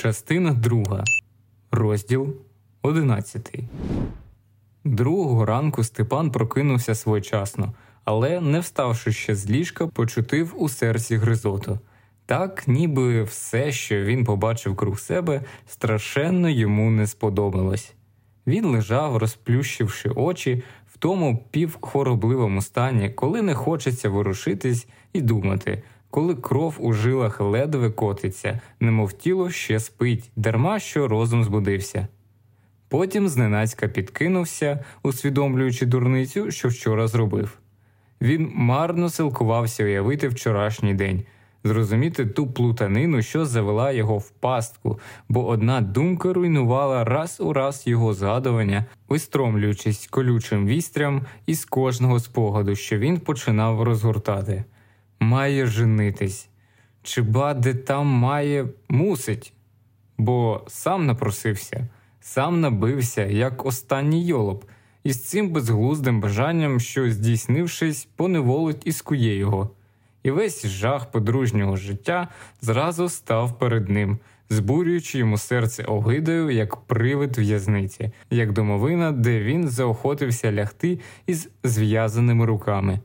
Частина друга. Розділ одинадцятий. Другого ранку Степан прокинувся своєчасно, але, не вставши ще з ліжка, почутив у серці гризоту. Так, ніби все, що він побачив круг себе, страшенно йому не сподобалось. Він лежав, розплющивши очі в тому півхворобливому стані, коли не хочеться ворушитись і думати, коли кров у жилах ледве котиться, немов тіло ще спить, дарма що розум збудився. Потім зненацька підкинувся, усвідомлюючи дурницю, що вчора зробив. Він марно силкувався уявити вчорашній день, зрозуміти ту плутанину, що завела його в пастку, бо одна думка руйнувала раз у раз його згадування, вистромлюючись колючим вістрям із кожного спогаду, що він починав розгортати. Має женитись, чи ба де там має мусить, бо сам напросився сам набився, як останній йолоп, із цим безглуздим бажанням, що, здійснившись, поневолить і скує його, і весь жах подружнього життя зразу став перед ним, збурюючи йому серце огидою, як привид в'язниці, як домовина, де він заохотився лягти із зв'язаними руками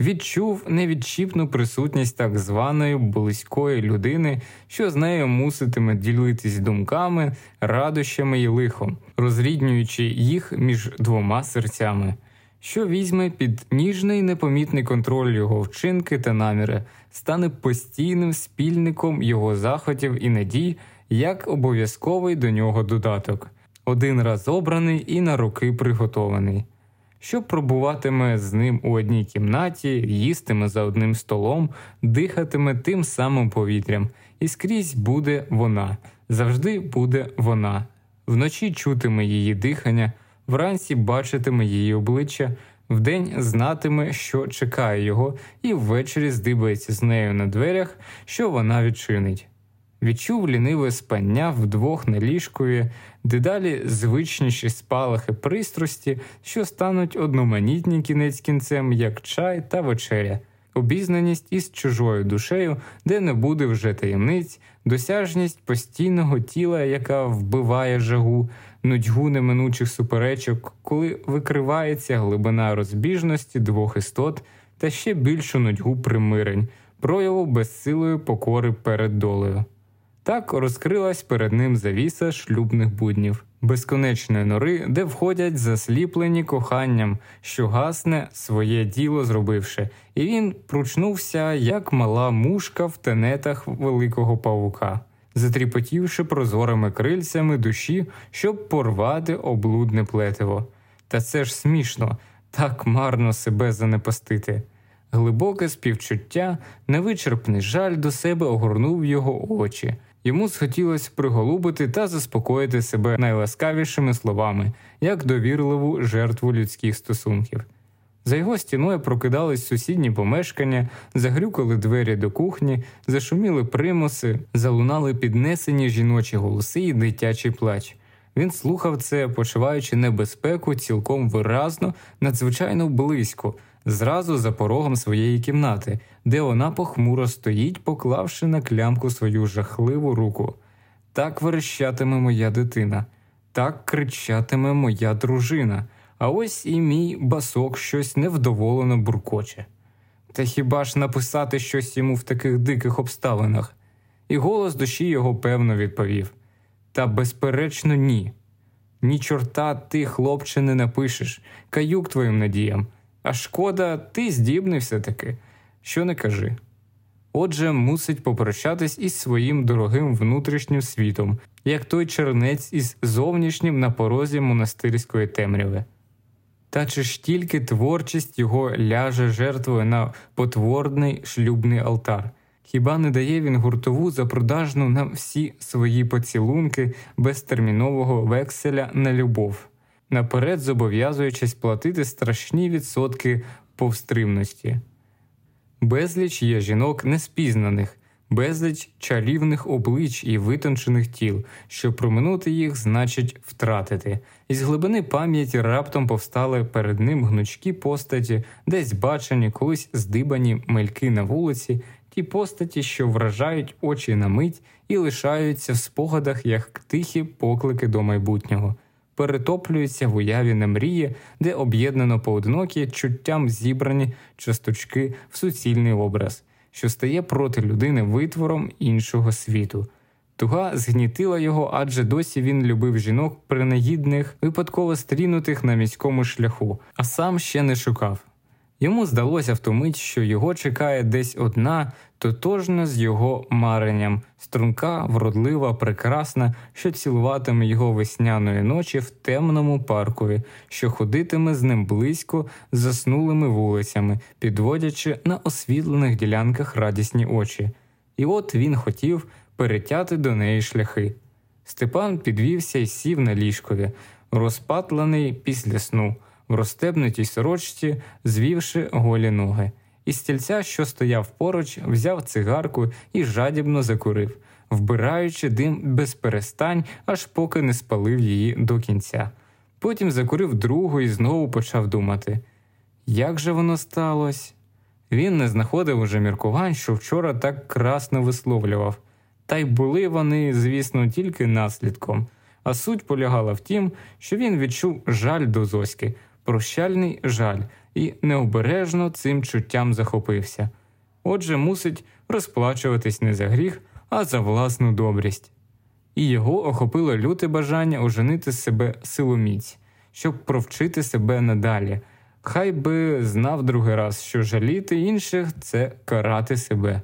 відчув невідчіпну присутність так званої близької людини, що з нею муситиме ділитись думками, радощами і лихом, розріднюючи їх між двома серцями, що візьме під ніжний непомітний контроль його вчинки та наміри, стане постійним спільником його заходів і надій, як обов'язковий до нього додаток, один раз обраний і на роки приготований що пробуватиме з ним у одній кімнаті, їстиме за одним столом, дихатиме тим самим повітрям, і скрізь буде вона, завжди буде вона. Вночі чутиме її дихання, вранці бачитиме її обличчя, вдень знатиме, що чекає його, і ввечері здибається з нею на дверях, що вона відчинить відчув ліниве спання вдвох на ліжкові, дедалі звичніші спалахи пристрасті, що стануть одноманітні кінець кінцем, як чай та вечеря, обізнаність із чужою душею, де не буде вже таємниць, досяжність постійного тіла, яка вбиває жагу, нудьгу неминучих суперечок, коли викривається глибина розбіжності двох істот та ще більшу нудьгу примирень, прояву безсилої покори перед долею. Так розкрилась перед ним завіса шлюбних буднів, безконечної нори, де входять засліплені коханням, що гасне своє діло зробивши, і він пручнувся, як мала мушка в тенетах великого павука, затріпотівши прозорими крильцями душі, щоб порвати облудне плетиво. Та це ж смішно, так марно себе занепастити. Глибоке співчуття, невичерпний жаль до себе огорнув його очі. Йому схотілося приголубити та заспокоїти себе найласкавішими словами, як довірливу жертву людських стосунків. За його стіною прокидались сусідні помешкання, загрюкали двері до кухні, зашуміли примуси, залунали піднесені жіночі голоси і дитячий плач. Він слухав це, почуваючи небезпеку цілком виразно, надзвичайно близько зразу за порогом своєї кімнати, де вона похмуро стоїть, поклавши на клямку свою жахливу руку. Так верещатиме моя дитина, так кричатиме моя дружина, а ось і мій басок щось невдоволено буркоче. Та хіба ж написати щось йому в таких диких обставинах? І голос душі його певно відповів: Та безперечно, ні. Ні чорта ти, хлопче, не напишеш, каюк твоїм надіям. А шкода, ти здібний все таки, що не кажи. Отже, мусить попрощатись із своїм дорогим внутрішнім світом, як той чернець із зовнішнім на порозі монастирської темряви. Та чи ж тільки творчість його ляже жертвою на потворний шлюбний алтар? Хіба не дає він гуртову запродажну на всі свої поцілунки безтермінового векселя на любов? Наперед зобов'язуючись платити страшні відсотки повстримності. Безліч є жінок неспізнаних, безліч чарівних облич і витончених тіл, що проминути їх значить втратити, із глибини пам'яті раптом повстали перед ним гнучкі постаті, десь бачені, колись здибані мельки на вулиці, ті постаті, що вражають очі на мить і лишаються в спогадах як тихі поклики до майбутнього, перетоплюються в уяві на мрії, де об'єднано поодинокі чуттям зібрані часточки в суцільний образ, що стає проти людини витвором іншого світу. Туга згнітила його, адже досі він любив жінок принагідних, випадково стрінутих на міському шляху, а сам ще не шукав. Йому здалося в ту мить, що його чекає десь одна, тотожна з його маренням, струнка, вродлива, прекрасна, що цілуватиме його весняної ночі в темному паркові, що ходитиме з ним близько заснулими вулицями, підводячи на освітлених ділянках радісні очі. І от він хотів перетяти до неї шляхи. Степан підвівся і сів на ліжкові, розпатлений після сну, в розстебнутій сорочці, звівши голі ноги. Із стільця, що стояв поруч, взяв цигарку і жадібно закурив, вбираючи дим без перестань, аж поки не спалив її до кінця. Потім закурив другу і знову почав думати як же воно сталося? Він не знаходив уже міркувань, що вчора так красно висловлював. Та й були вони, звісно, тільки наслідком, а суть полягала в тім, що він відчув жаль до Зоськи, прощальний жаль, і необережно цим чуттям захопився. Отже, мусить розплачуватись не за гріх, а за власну добрість. І його охопило люте бажання оженити себе силоміць, щоб провчити себе надалі. Хай би знав другий раз, що жаліти інших це карати себе.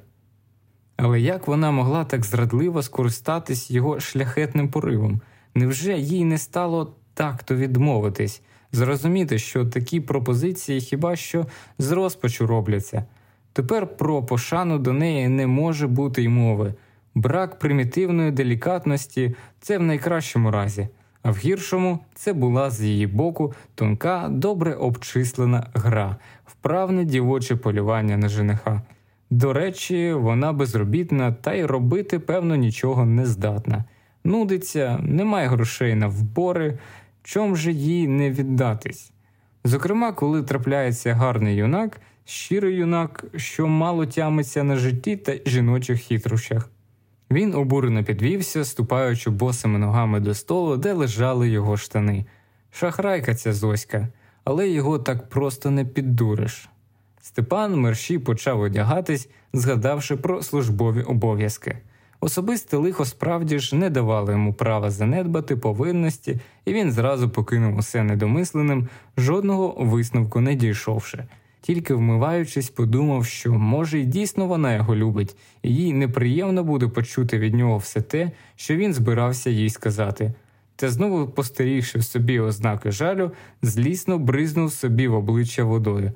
Але як вона могла так зрадливо скористатись його шляхетним поривом? Невже їй не стало так-то відмовитись, зрозуміти, що такі пропозиції хіба що з розпачу робляться? Тепер про пошану до неї не може бути й мови. Брак примітивної делікатності це в найкращому разі, а в гіршому це була з її боку тонка, добре обчислена гра, вправне дівоче полювання на жениха. До речі, вона безробітна та й робити, певно, нічого не здатна. Нудиться, немає грошей на вбори, чом же їй не віддатись? Зокрема, коли трапляється гарний юнак, щирий юнак, що мало тямиться на житті та жіночих хитрощах. Він обурено підвівся, ступаючи босими ногами до столу, де лежали його штани. Шахрайка ця зоська, але його так просто не піддуриш. Степан мерщій почав одягатись, згадавши про службові обов'язки. Особисте лихо справді ж не давало йому права занедбати повинності, і він зразу покинув усе недомисленим, жодного висновку не дійшовши. Тільки вмиваючись, подумав, що може й дійсно вона його любить, і їй неприємно буде почути від нього все те, що він збирався їй сказати. Та знову, постарівши в собі ознаки жалю, злісно бризнув собі в обличчя водою.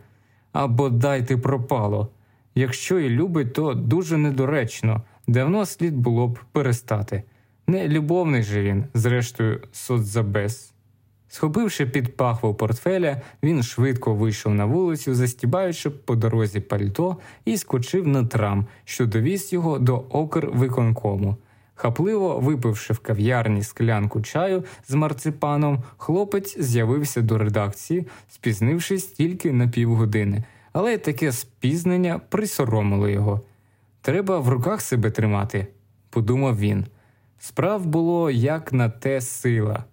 А бодай ти пропало. Якщо і любить, то дуже недоречно, давно слід було б перестати. Не любовний же він, зрештою, соцзабез. Схопивши під пахву портфеля, він швидко вийшов на вулицю, застібаючи по дорозі пальто, і скочив на трам, що довіз його до Окрвиконкому. Хапливо випивши в кав'ярні склянку чаю з марципаном, хлопець з'явився до редакції, спізнившись тільки на півгодини, але таке спізнення присоромило його. Треба в руках себе тримати, подумав він. Справ було як на те сила.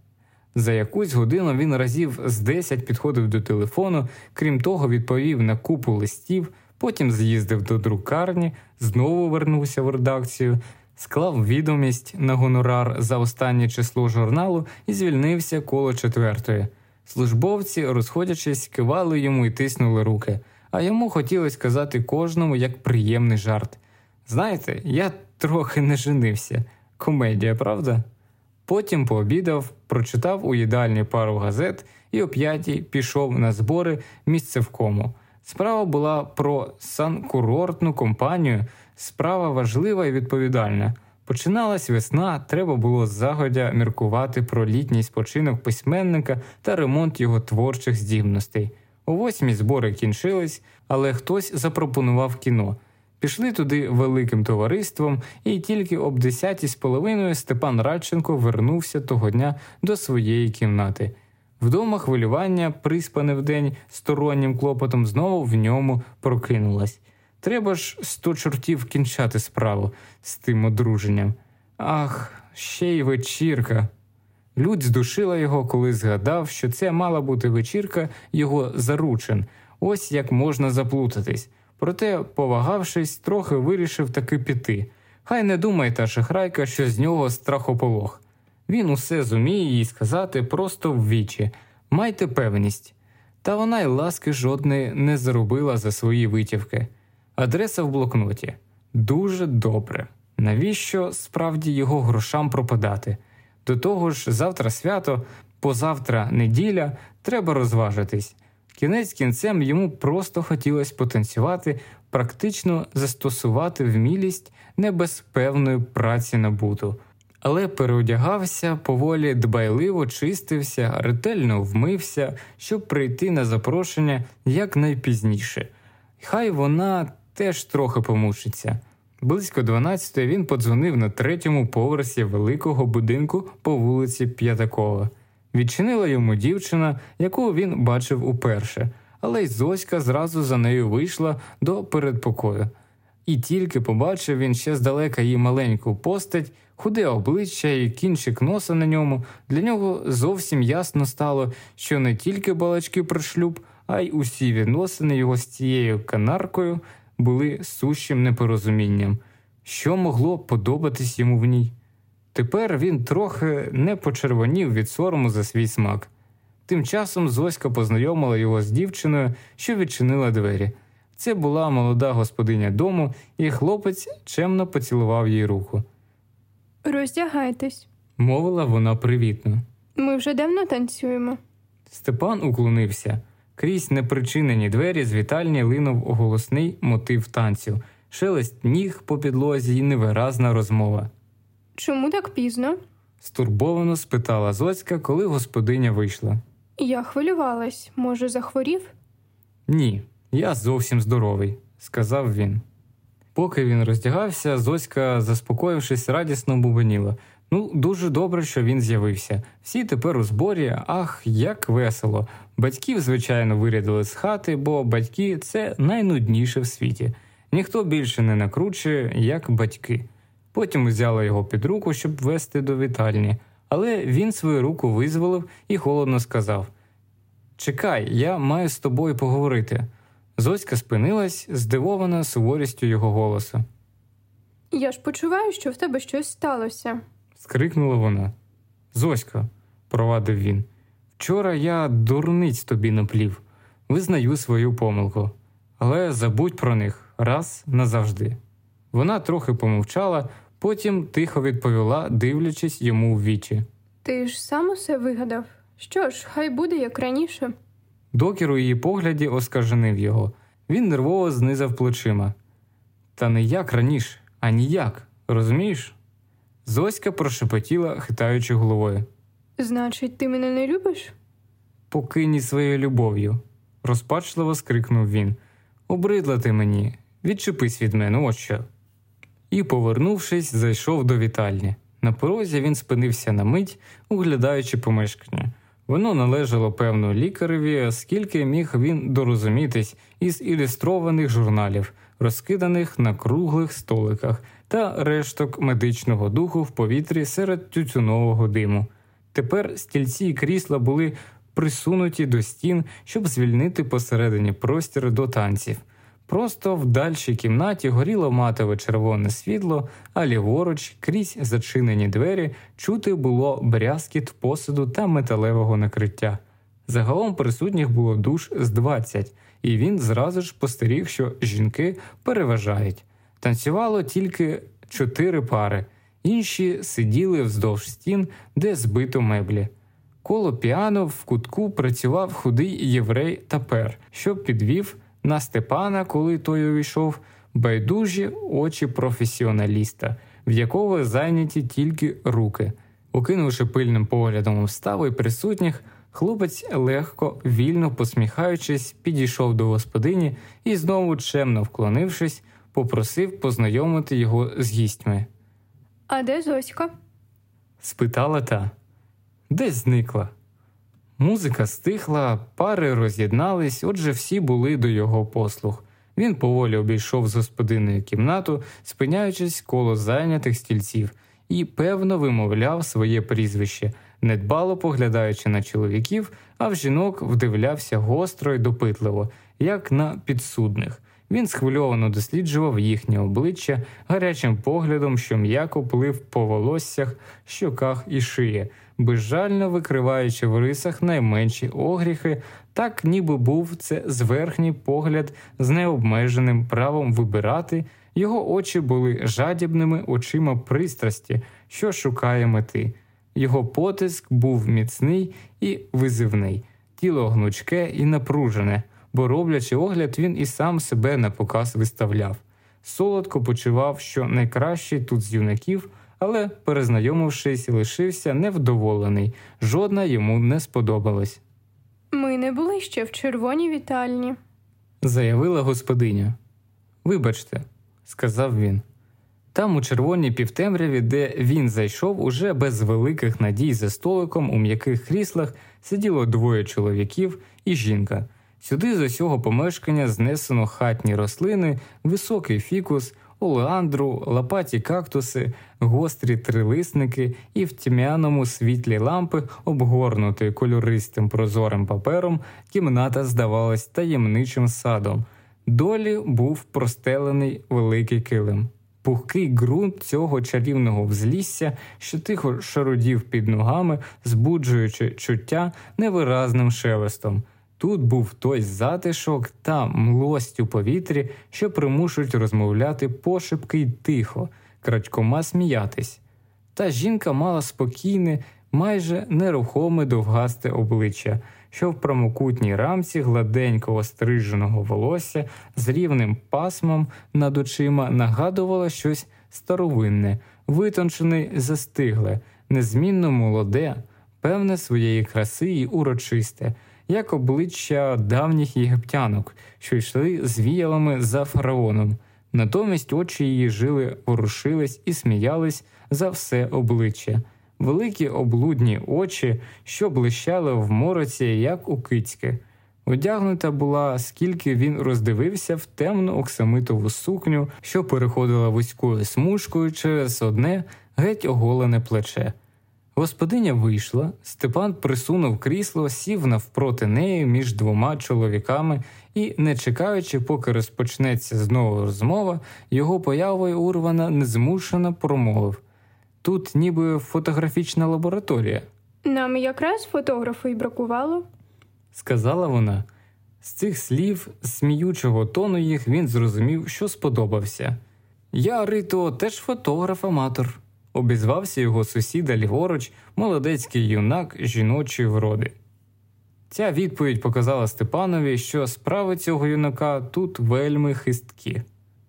За якусь годину він разів з десять підходив до телефону, крім того, відповів на купу листів, потім з'їздив до друкарні, знову вернувся в редакцію склав відомість на гонорар за останнє число журналу і звільнився коло четвертої. Службовці, розходячись, кивали йому і тиснули руки, а йому хотілося казати кожному як приємний жарт. Знаєте, я трохи не женився. Комедія, правда? Потім пообідав, прочитав у їдальні пару газет і о п'ятій пішов на збори місцевкому. Справа була про санкурортну компанію, Справа важлива і відповідальна. Починалась весна, треба було загодя міркувати про літній спочинок письменника та ремонт його творчих здібностей. У восьмій збори кінчились, але хтось запропонував кіно. Пішли туди великим товариством, і тільки об десятій з половиною Степан Радченко вернувся того дня до своєї кімнати. Вдома хвилювання, приспане вдень стороннім клопотом, знову в ньому прокинулось. Треба ж сто чортів кінчати справу з тим одруженням. Ах, ще й вечірка. Людь здушила його, коли згадав, що це мала бути вечірка його заручин, ось як можна заплутатись. Проте, повагавшись, трохи вирішив таки піти. Хай не думає та шахрайка, що з нього страхополох. Він усе зуміє їй сказати просто в вічі майте певність. Та вона й ласки жодної не заробила за свої витівки. Адреса в блокноті дуже добре. Навіщо справді його грошам пропадати? До того ж, завтра свято, позавтра неділя, треба розважитись. Кінець кінцем йому просто хотілося потанцювати, практично застосувати вмілість не без певної праці набуту. Але переодягався, поволі дбайливо чистився, ретельно вмився, щоб прийти на запрошення якнайпізніше. Хай вона теж трохи помучиться. Близько 12 він подзвонив на третьому поверсі великого будинку по вулиці П'ятакова. Відчинила йому дівчина, яку він бачив уперше, але й Зоська зразу за нею вийшла до передпокою. І тільки побачив він ще здалека її маленьку постать, худе обличчя і кінчик носа на ньому, для нього зовсім ясно стало, що не тільки балачки про шлюб, а й усі відносини його з цією канаркою були сущим непорозумінням, що могло подобатись йому в ній. Тепер він трохи не почервонів від сорому за свій смак. Тим часом Зоська познайомила його з дівчиною, що відчинила двері. Це була молода господиня дому, і хлопець чемно поцілував їй руку. Роздягайтесь, Мовила вона привітно. ми вже давно танцюємо. Степан уклонився. Крізь непричинені двері з вітальні линув голосний мотив танцю, шелест ніг по підлозі і невиразна розмова. Чому так пізно? Стурбовано спитала Зоська, коли господиня вийшла. Я хвилювалась, може, захворів? Ні, я зовсім здоровий, сказав він. Поки він роздягався, Зоська, заспокоївшись, радісно бубоніла. Ну, дуже добре, що він з'явився. Всі тепер у зборі, ах, як весело. Батьків, звичайно, вирядили з хати, бо батьки це найнудніше в світі. Ніхто більше не накручує, як батьки. Потім взяла його під руку, щоб вести до вітальні, але він свою руку визволив і холодно сказав: Чекай, я маю з тобою поговорити. Зоська спинилась, здивована суворістю його голосу. Я ж почуваю, що в тебе щось сталося. скрикнула вона. Зоська, провадив він. Вчора я дурниць тобі наплів, визнаю свою помилку, але забудь про них раз назавжди. Вона трохи помовчала, потім тихо відповіла, дивлячись йому в вічі. Ти ж сам усе вигадав. Що ж, хай буде як раніше. Докір у її погляді оскаженив його. Він нервово знизав плечима. Та не як раніше, а ніяк, розумієш? Зоська прошепотіла, хитаючи головою. Значить, ти мене не любиш? Покинь своєю любов'ю, розпачливо скрикнув він. Обридла ти мені, відчепись від мене, от що. І, повернувшись, зайшов до вітальні. На порозі він спинився на мить, углядаючи помешкання. Воно належало певно лікареві, оскільки міг він дорозумітись із ілюстрованих журналів, розкиданих на круглих столиках та решток медичного духу в повітрі серед тютюнового диму. Тепер стільці і крісла були присунуті до стін, щоб звільнити посередині простір до танців. Просто в дальшій кімнаті горіло матове червоне світло, а ліворуч, крізь зачинені двері, чути було брязкіт посуду та металевого накриття. Загалом присутніх було душ з 20, і він зразу ж спостеріг, що жінки переважають. Танцювало тільки чотири пари, інші сиділи вздовж стін, де збито меблі. Коло піано в кутку працював худий єврей тапер, що підвів на Степана, коли той увійшов, байдужі очі професіоналіста, в якого зайняті тільки руки. Окинувши пильним поглядом вставу і присутніх, хлопець легко, вільно посміхаючись, підійшов до господині і знову чемно вклонившись, попросив познайомити його з гістьми. А де Зоська? Спитала та. Десь зникла. Музика стихла, пари роз'єднались, отже, всі були до його послуг. Він поволі обійшов з господиною кімнату, спиняючись коло зайнятих стільців, і певно вимовляв своє прізвище, недбало поглядаючи на чоловіків, а в жінок вдивлявся гостро й допитливо, як на підсудних. Він схвильовано досліджував їхнє обличчя гарячим поглядом, що м'яко плив по волоссях, щоках і шиї, безжально викриваючи в рисах найменші огріхи, так ніби був це зверхній погляд з необмеженим правом вибирати. Його очі були жадібними очима пристрасті, що шукає мети. Його потиск був міцний і визивний, тіло гнучке і напружене бо, роблячи огляд, він і сам себе на показ виставляв. Солодко почував, що найкращий тут з юнаків, але, перезнайомившись, лишився невдоволений, жодна йому не сподобалась. Ми не були ще в червоній вітальні, заявила господиня. Вибачте, сказав він. Там, у червоній півтемряві, де він зайшов, уже без великих надій за столиком у м'яких кріслах сиділо двоє чоловіків і жінка. Сюди з усього помешкання знесено хатні рослини, високий фікус, олеандру, лопаті кактуси, гострі трилисники і в тьмяному світлі лампи, обгорнутої кольористим прозорим папером, кімната здавалась таємничим садом. Долі був простелений великий килим. Пухкий ґрунт цього чарівного взлісся, що тихо шарудів під ногами, збуджуючи чуття невиразним шелестом. Тут був той затишок та млость у повітрі, що примушують розмовляти пошепки й тихо, крадькома сміятись. Та жінка мала спокійне, майже нерухоме довгасте обличчя, що в промокутній рамці гладенького стриженого волосся з рівним пасмом над очима нагадувало щось старовинне, витончене застигле, незмінно молоде, певне своєї краси й урочисте як обличчя давніх єгиптянок, що йшли з віялами за фараоном. Натомість очі її жили, ворушились і сміялись за все обличчя, великі облудні очі, що блищали в мороці, як у кицьки. Одягнута була, скільки він роздивився в темну оксамитову сукню, що переходила вузькою смужкою через одне геть оголене плече. Господиня вийшла, Степан присунув крісло, сів навпроти неї між двома чоловіками і, не чекаючи, поки розпочнеться знову розмова, його появою урвана незмушено промовив тут ніби фотографічна лабораторія. Нам якраз фотографу й бракувало, сказала вона. З цих слів, сміючого тону їх, він зрозумів, що сподобався. Я, Рито, теж фотограф-аматор обізвався його сусіда ліворуч, молодецький юнак жіночої вроди. Ця відповідь показала Степанові, що справи цього юнака тут вельми хисткі.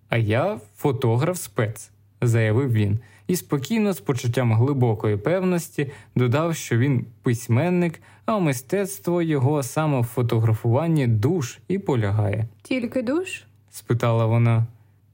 А я фотограф спец, заявив він, і спокійно, з почуттям глибокої певності, додав, що він письменник, а мистецтво його саме в фотографуванні душ і полягає. Тільки душ? спитала вона.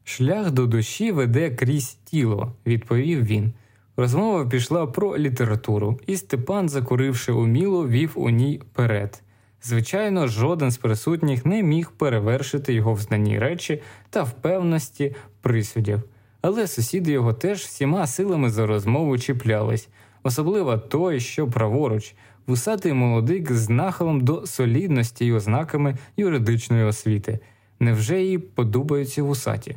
Шлях до душі веде крізь тіло, відповів він. Розмова пішла про літературу, і Степан, закуривши уміло, вів у ній перед. Звичайно, жоден з присутніх не міг перевершити його в знанні речі та впевності присудів, але сусіди його теж всіма силами за розмову чіплялись, особливо той, що праворуч, вусатий молодик з нахилом до солідності й ознаками юридичної освіти. Невже їй подобаються вусаті?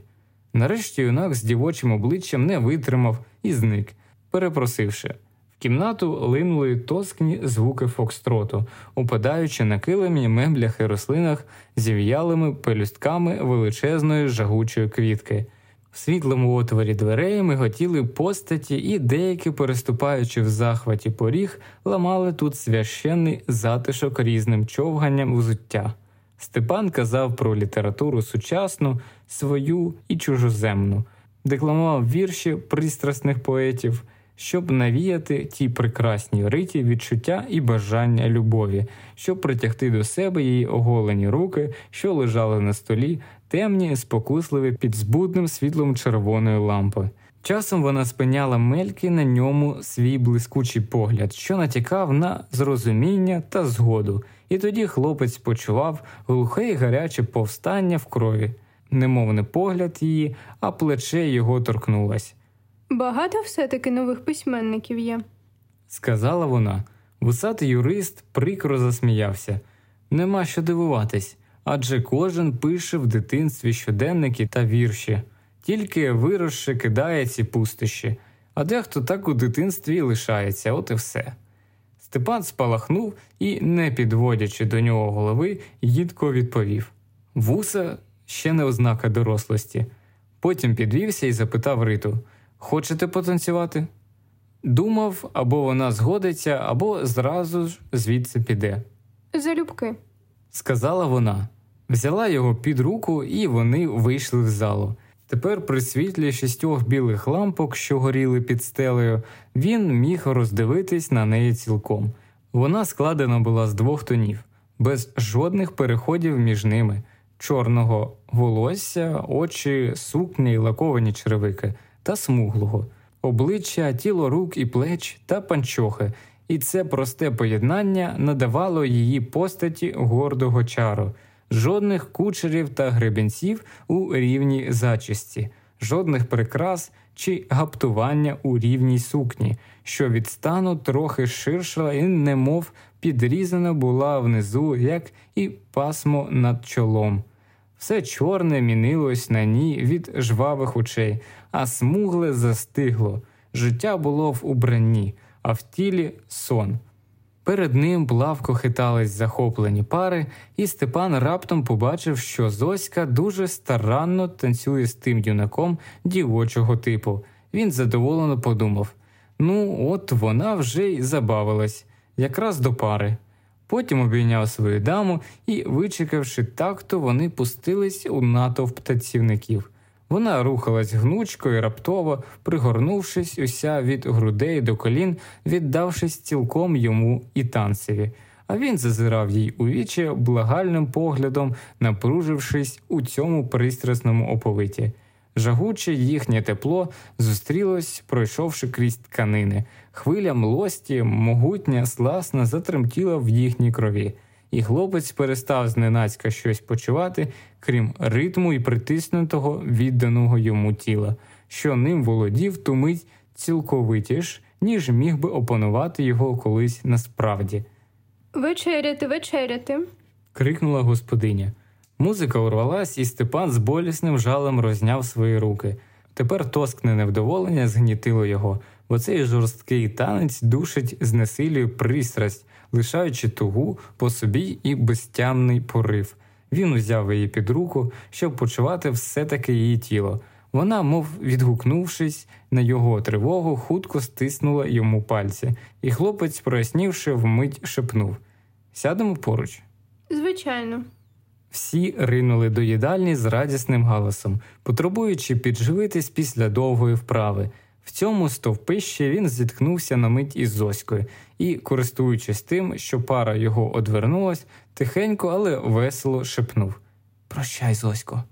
Нарешті юнак з дівочим обличчям не витримав і зник перепросивши. В кімнату линули тоскні звуки фокстроту, упадаючи на килимі, меблях і рослинах зів'ялими пелюстками величезної жагучої квітки. В світлому отворі дверей миготіли постаті, і деякі, переступаючи в захваті поріг, ламали тут священний затишок різним човганням взуття. Степан казав про літературу сучасну, свою і чужоземну, декламував вірші пристрасних поетів щоб навіяти ті прекрасні риті відчуття і бажання любові, щоб притягти до себе її оголені руки, що лежали на столі, темні, спокусливі під збудним світлом червоної лампи. Часом вона спиняла мельки на ньому свій блискучий погляд, що натякав на зрозуміння та згоду, і тоді хлопець почував глухе й гаряче повстання в крові. немовний погляд її, а плече його торкнулось. Багато все-таки нових письменників є. Сказала вона. Вусатий юрист прикро засміявся. Нема що дивуватись, адже кожен пише в дитинстві щоденники та вірші, тільки виросше кидає ці пустощі, а дехто так у дитинстві і лишається, от і все. Степан спалахнув і, не підводячи до нього голови, їдко відповів Вуса ще не ознака дорослості. Потім підвівся і запитав Риту Хочете потанцювати? Думав, або вона згодиться, або зразу ж звідси піде. Залюбки. Сказала вона, взяла його під руку, і вони вийшли в залу. Тепер, при світлі шістьох білих лампок, що горіли під стелею, він міг роздивитись на неї цілком. Вона складена була з двох тонів, без жодних переходів між ними, чорного волосся, очі, сукні й лаковані черевики та смуглого, обличчя, тіло рук і плеч та панчохи, і це просте поєднання надавало її постаті гордого чару, жодних кучерів та гребенців у рівній зачисті, жодних прикрас чи гаптування у рівній сукні, що від стану трохи ширша і немов підрізана була внизу, як і пасмо над чолом. Все чорне мінилось на ній від жвавих очей, а смугле застигло. Життя було в убранні, а в тілі сон. Перед ним плавко хитались захоплені пари, і Степан раптом побачив, що Зоська дуже старанно танцює з тим юнаком дівочого типу. Він задоволено подумав: ну, от вона вже й забавилась, якраз до пари. Потім обійняв свою даму і, вичекавши такту, вони пустились у натовп танцівників. Вона рухалась гнучко і раптово, пригорнувшись уся від грудей до колін, віддавшись цілком йому і танцеві. А він зазирав їй у вічі благальним поглядом, напружившись у цьому пристрасному оповиті. Жагуче їхнє тепло зустрілось, пройшовши крізь тканини. Хвиля млості, могутня, сласна, затремтіла в їхній крові, і хлопець перестав зненацька щось почувати, крім ритму і притиснутого відданого йому тіла, що ним володів ту мить цілковитіш, ніж міг би опанувати його колись насправді. Вечеряти, вечеряти. крикнула господиня. Музика урвалась, і Степан з болісним жалем розняв свої руки. Тепер тоскне невдоволення згнітило його, бо цей жорсткий танець душить знесилює пристрасть, лишаючи тугу по собі і безтямний порив. Він узяв її під руку, щоб почувати все таки її тіло. Вона, мов відгукнувшись на його тривогу, хутко стиснула йому пальці, і хлопець, прояснівши, вмить шепнув Сядемо поруч. Звичайно. Всі ринули до їдальні з радісним галасом, потребуючи підживитись після довгої вправи. В цьому стовпищі він зіткнувся на мить із Зоською і, користуючись тим, що пара його одвернулась, тихенько, але весело шепнув Прощай, Зосько.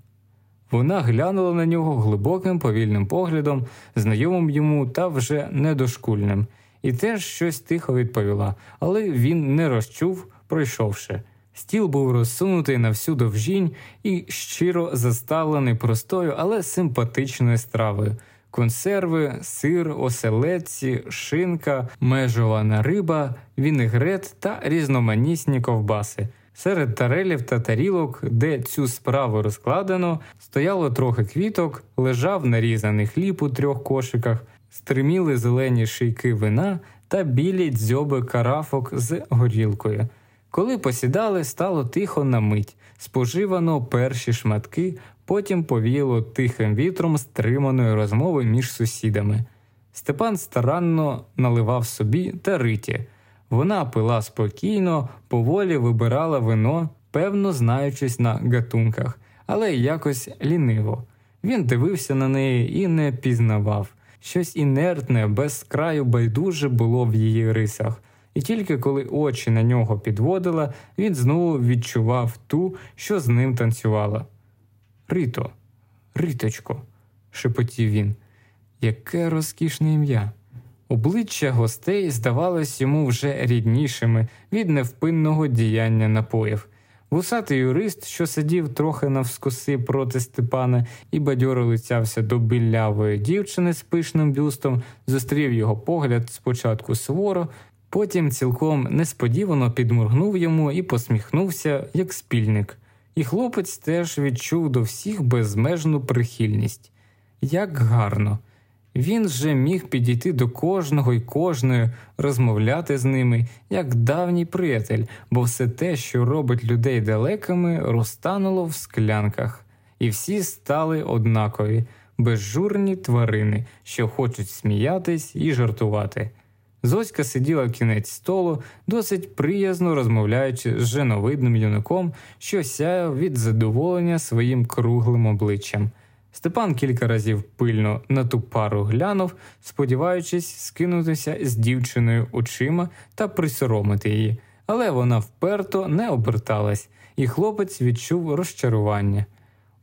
Вона глянула на нього глибоким повільним поглядом, знайомим йому та вже недошкульним, і теж щось тихо відповіла, але він не розчув, пройшовши. Стіл був розсунутий на всю довжінь і щиро заставлений простою, але симпатичною стравою. Консерви, сир, оселедці, шинка, межована риба, вінегрет та різноманітні ковбаси. Серед тарелів та тарілок, де цю справу розкладено, стояло трохи квіток, лежав нарізаний хліб у трьох кошиках, стриміли зелені шийки вина та білі дзьоби карафок з горілкою. Коли посідали, стало тихо на мить, споживано перші шматки, потім повіяло тихим вітром стриманої розмови між сусідами. Степан старанно наливав собі та риті. Вона пила спокійно, поволі вибирала вино, певно знаючись на гатунках, але якось ліниво. Він дивився на неї і не пізнавав. Щось інертне, без краю байдуже було в її рисах і тільки коли очі на нього підводила, він знову відчував ту, що з ним танцювала. Рито, Риточко, шепотів він, яке розкішне ім'я. Обличчя гостей здавалось йому вже ріднішими від невпинного діяння напоїв. Вусатий юрист, що сидів трохи навскоси проти Степана і бадьоро лицявся до білявої дівчини з пишним бюстом, зустрів його погляд спочатку суворо, потім цілком несподівано підморгнув йому і посміхнувся, як спільник. І хлопець теж відчув до всіх безмежну прихильність. Як гарно! Він же міг підійти до кожного і кожної, розмовляти з ними, як давній приятель, бо все те, що робить людей далекими, розтануло в склянках, і всі стали однакові, безжурні тварини, що хочуть сміятись і жартувати. Зоська сиділа кінець столу, досить приязно розмовляючи з женовидним юнаком, що сяяв від задоволення своїм круглим обличчям. Степан кілька разів пильно на ту пару глянув, сподіваючись скинутися з дівчиною очима та присоромити її, але вона вперто не оберталась, і хлопець відчув розчарування.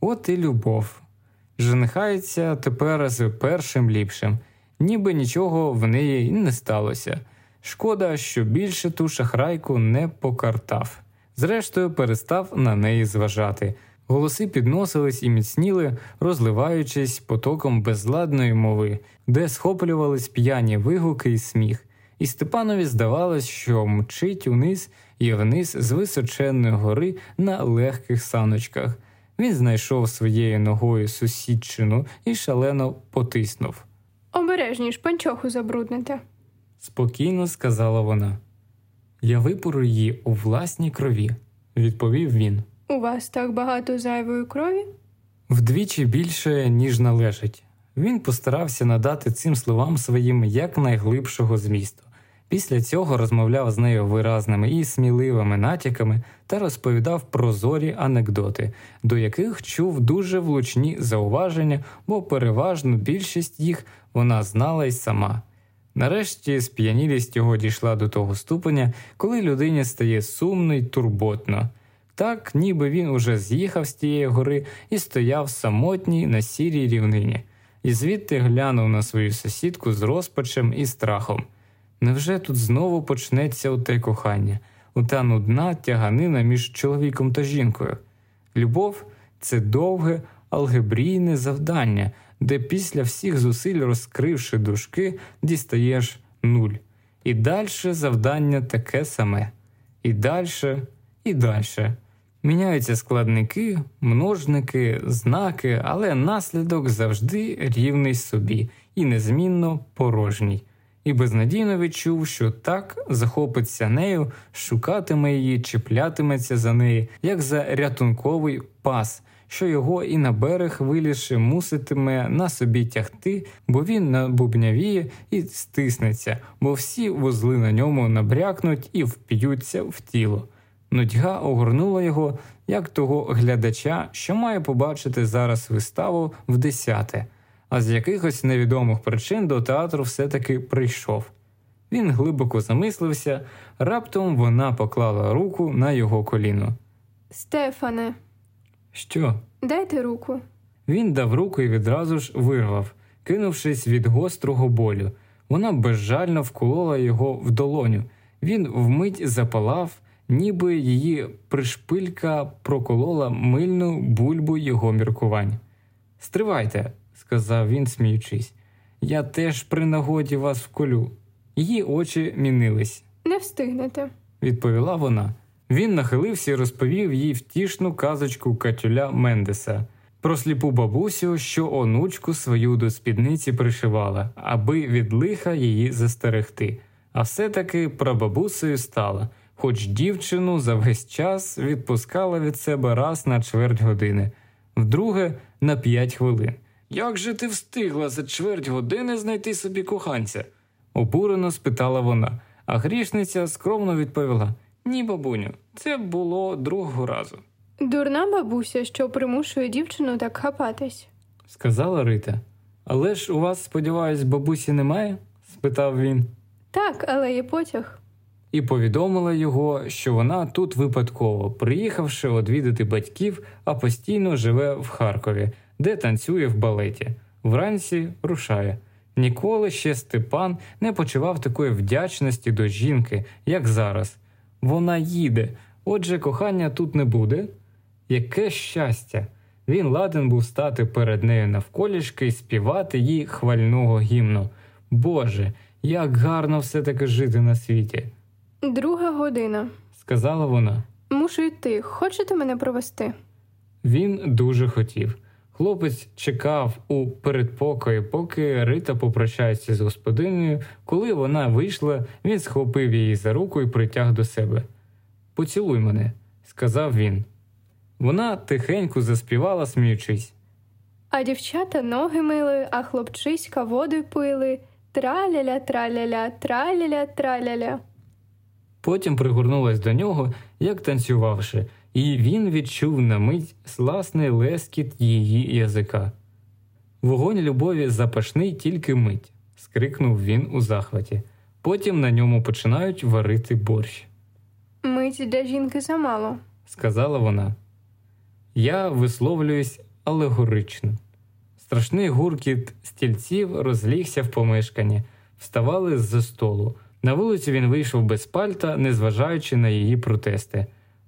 От і любов. Женихається тепер з першим ліпшим, ніби нічого в неї не сталося. Шкода, що більше ту шахрайку не покартав. Зрештою, перестав на неї зважати. Голоси підносились і міцніли, розливаючись потоком безладної мови, де схоплювались п'яні вигуки і сміх, і Степанові здавалось, що мчить униз і вниз з височенної гори на легких саночках. Він знайшов своєю ногою сусідчину і шалено потиснув. Обережніш панчоху забрудните. Спокійно сказала вона. Я випору її у власній крові, відповів він. У вас так багато зайвої крові? Вдвічі більше, ніж належить. Він постарався надати цим словам своїм якнайглибшого змісту. Після цього розмовляв з нею виразними і сміливими натяками та розповідав прозорі анекдоти, до яких чув дуже влучні зауваження, бо переважну більшість їх вона знала й сама. Нарешті сп'янілість його дійшла до того ступеня, коли людині стає сумно й турботно. Так, ніби він уже з'їхав з тієї гори і стояв самотній на сірій рівнині, і звідти глянув на свою сусідку з розпачем і страхом. Невже тут знову почнеться оте кохання, ота нудна тяганина між чоловіком та жінкою? Любов це довге алгебрійне завдання, де після всіх зусиль, розкривши дужки, дістаєш нуль. І дальше завдання таке саме, і дальше, і дальше. Міняються складники, множники, знаки, але наслідок завжди рівний собі і незмінно порожній. І безнадійно відчув, що так захопиться нею, шукатиме її, чіплятиметься за неї, як за рятунковий пас, що його і на берег вилізши муситиме на собі тягти, бо він набубнявіє і стиснеться, бо всі вузли на ньому набрякнуть і вп'ються в тіло. Нудьга огорнула його, як того глядача, що має побачити зараз виставу в десяте, а з якихось невідомих причин до театру все-таки прийшов. Він глибоко замислився, раптом вона поклала руку на його коліно. Стефане, Що? дайте руку. Він дав руку і відразу ж вирвав, кинувшись від гострого болю. Вона безжально вколола його в долоню. Він вмить запалав, ніби її пришпилька проколола мильну бульбу його міркувань. Стривайте, сказав він, сміючись, я теж при нагоді вас вколю. Її очі мінились, Не встигнете. відповіла вона. Він нахилився і розповів їй втішну казочку Катюля Мендеса про сліпу бабусю, що онучку свою до спідниці пришивала, аби від лиха її застерегти. А все-таки прабабусею стала, хоч дівчину за весь час відпускала від себе раз на чверть години, вдруге на п'ять хвилин. Як же ти встигла за чверть години знайти собі коханця? обурено спитала вона, а грішниця скромно відповіла: Ні, бабуню, це було другого разу, Дурна бабуся, що примушує дівчину так хапатись. сказала Рита. Але ж у вас, сподіваюсь, бабусі немає? спитав він. Так, але є потяг. і повідомила його, що вона тут випадково, приїхавши одвідати батьків, а постійно живе в Харкові, де танцює в балеті. Вранці рушає. Ніколи ще Степан не почував такої вдячності до жінки, як зараз. Вона їде, Отже, кохання тут не буде. Яке щастя! Він ладен був стати перед нею навколішки і співати їй хвального гімну. Боже, як гарно все таки жити на світі, Друга година. сказала вона. Мушу йти. Хочете мене провести? Він дуже хотів. Хлопець чекав у передпокої, поки Рита попрощається з господинею. Коли вона вийшла, він схопив її за руку і притяг до себе. Поцілуй мене, сказав він. Вона тихенько заспівала, сміючись. А дівчата ноги мили, а хлопчиська воду пили. Траляля, траляля, траляля, траляля. Потім пригорнулась до нього, як танцювавши, і він відчув на мить сласний лескіт її язика. Вогонь любові запашний тільки мить, скрикнув він у захваті. Потім на ньому починають варити борщ, Мить для жінки замало. сказала вона. Я висловлююсь алегорично. Страшний гуркіт стільців розлігся в помешканні, вставали з-за столу. На вулицю він вийшов без пальта, незважаючи на її протести.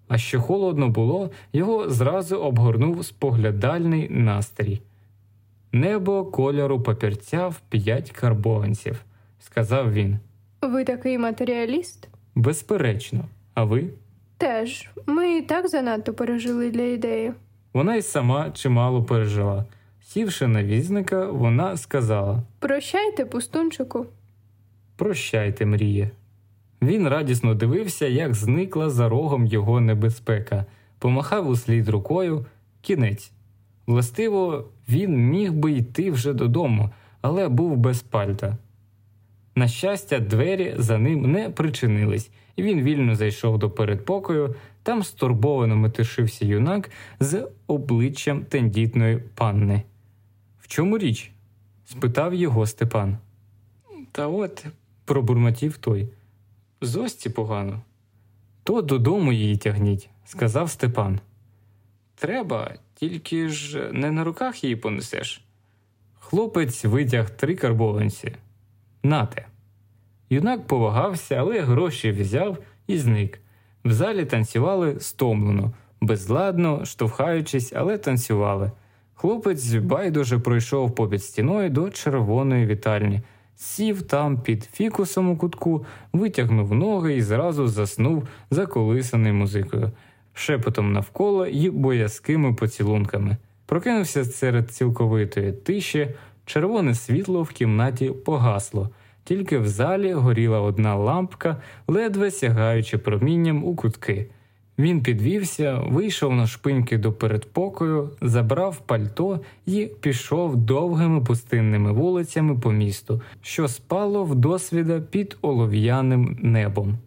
А що холодно було, його зразу обгорнув споглядальний настрій. Небо кольору папірця в п'ять карбованців, сказав він. Ви такий матеріаліст? Безперечно, а ви? Теж. Ми і так занадто пережили для ідеї. Вона й сама чимало пережила. Сівши на візника, вона сказала Прощайте, пустунчику. Прощайте, мріє. Він радісно дивився, як зникла за рогом його небезпека, помахав услід рукою кінець. Властиво, він міг би йти вже додому, але був без пальта. На щастя, двері за ним не причинились, і він вільно зайшов до передпокою, там стурбовано метишився юнак з обличчям тендітної панни. В чому річ? спитав його Степан. Та от, пробурмотів той. Зості погано. То додому її тягніть, сказав Степан. Треба, тільки ж не на руках її понесеш. Хлопець витяг три карбованці. Нате. Юнак повагався, але гроші взяв і зник. В залі танцювали стомлено, безладно, штовхаючись, але танцювали. Хлопець байдуже пройшов попід стіною до червоної вітальні, сів там під фікусом у кутку, витягнув ноги і зразу заснув заколисаний музикою, шепотом навколо і боязкими поцілунками. Прокинувся серед цілковитої тиші, червоне світло в кімнаті погасло. Тільки в залі горіла одна лампка, ледве сягаючи промінням у кутки. Він підвівся, вийшов на шпиньки до передпокою, забрав пальто і пішов довгими пустинними вулицями по місту, що спало в досвіда під олов'яним небом.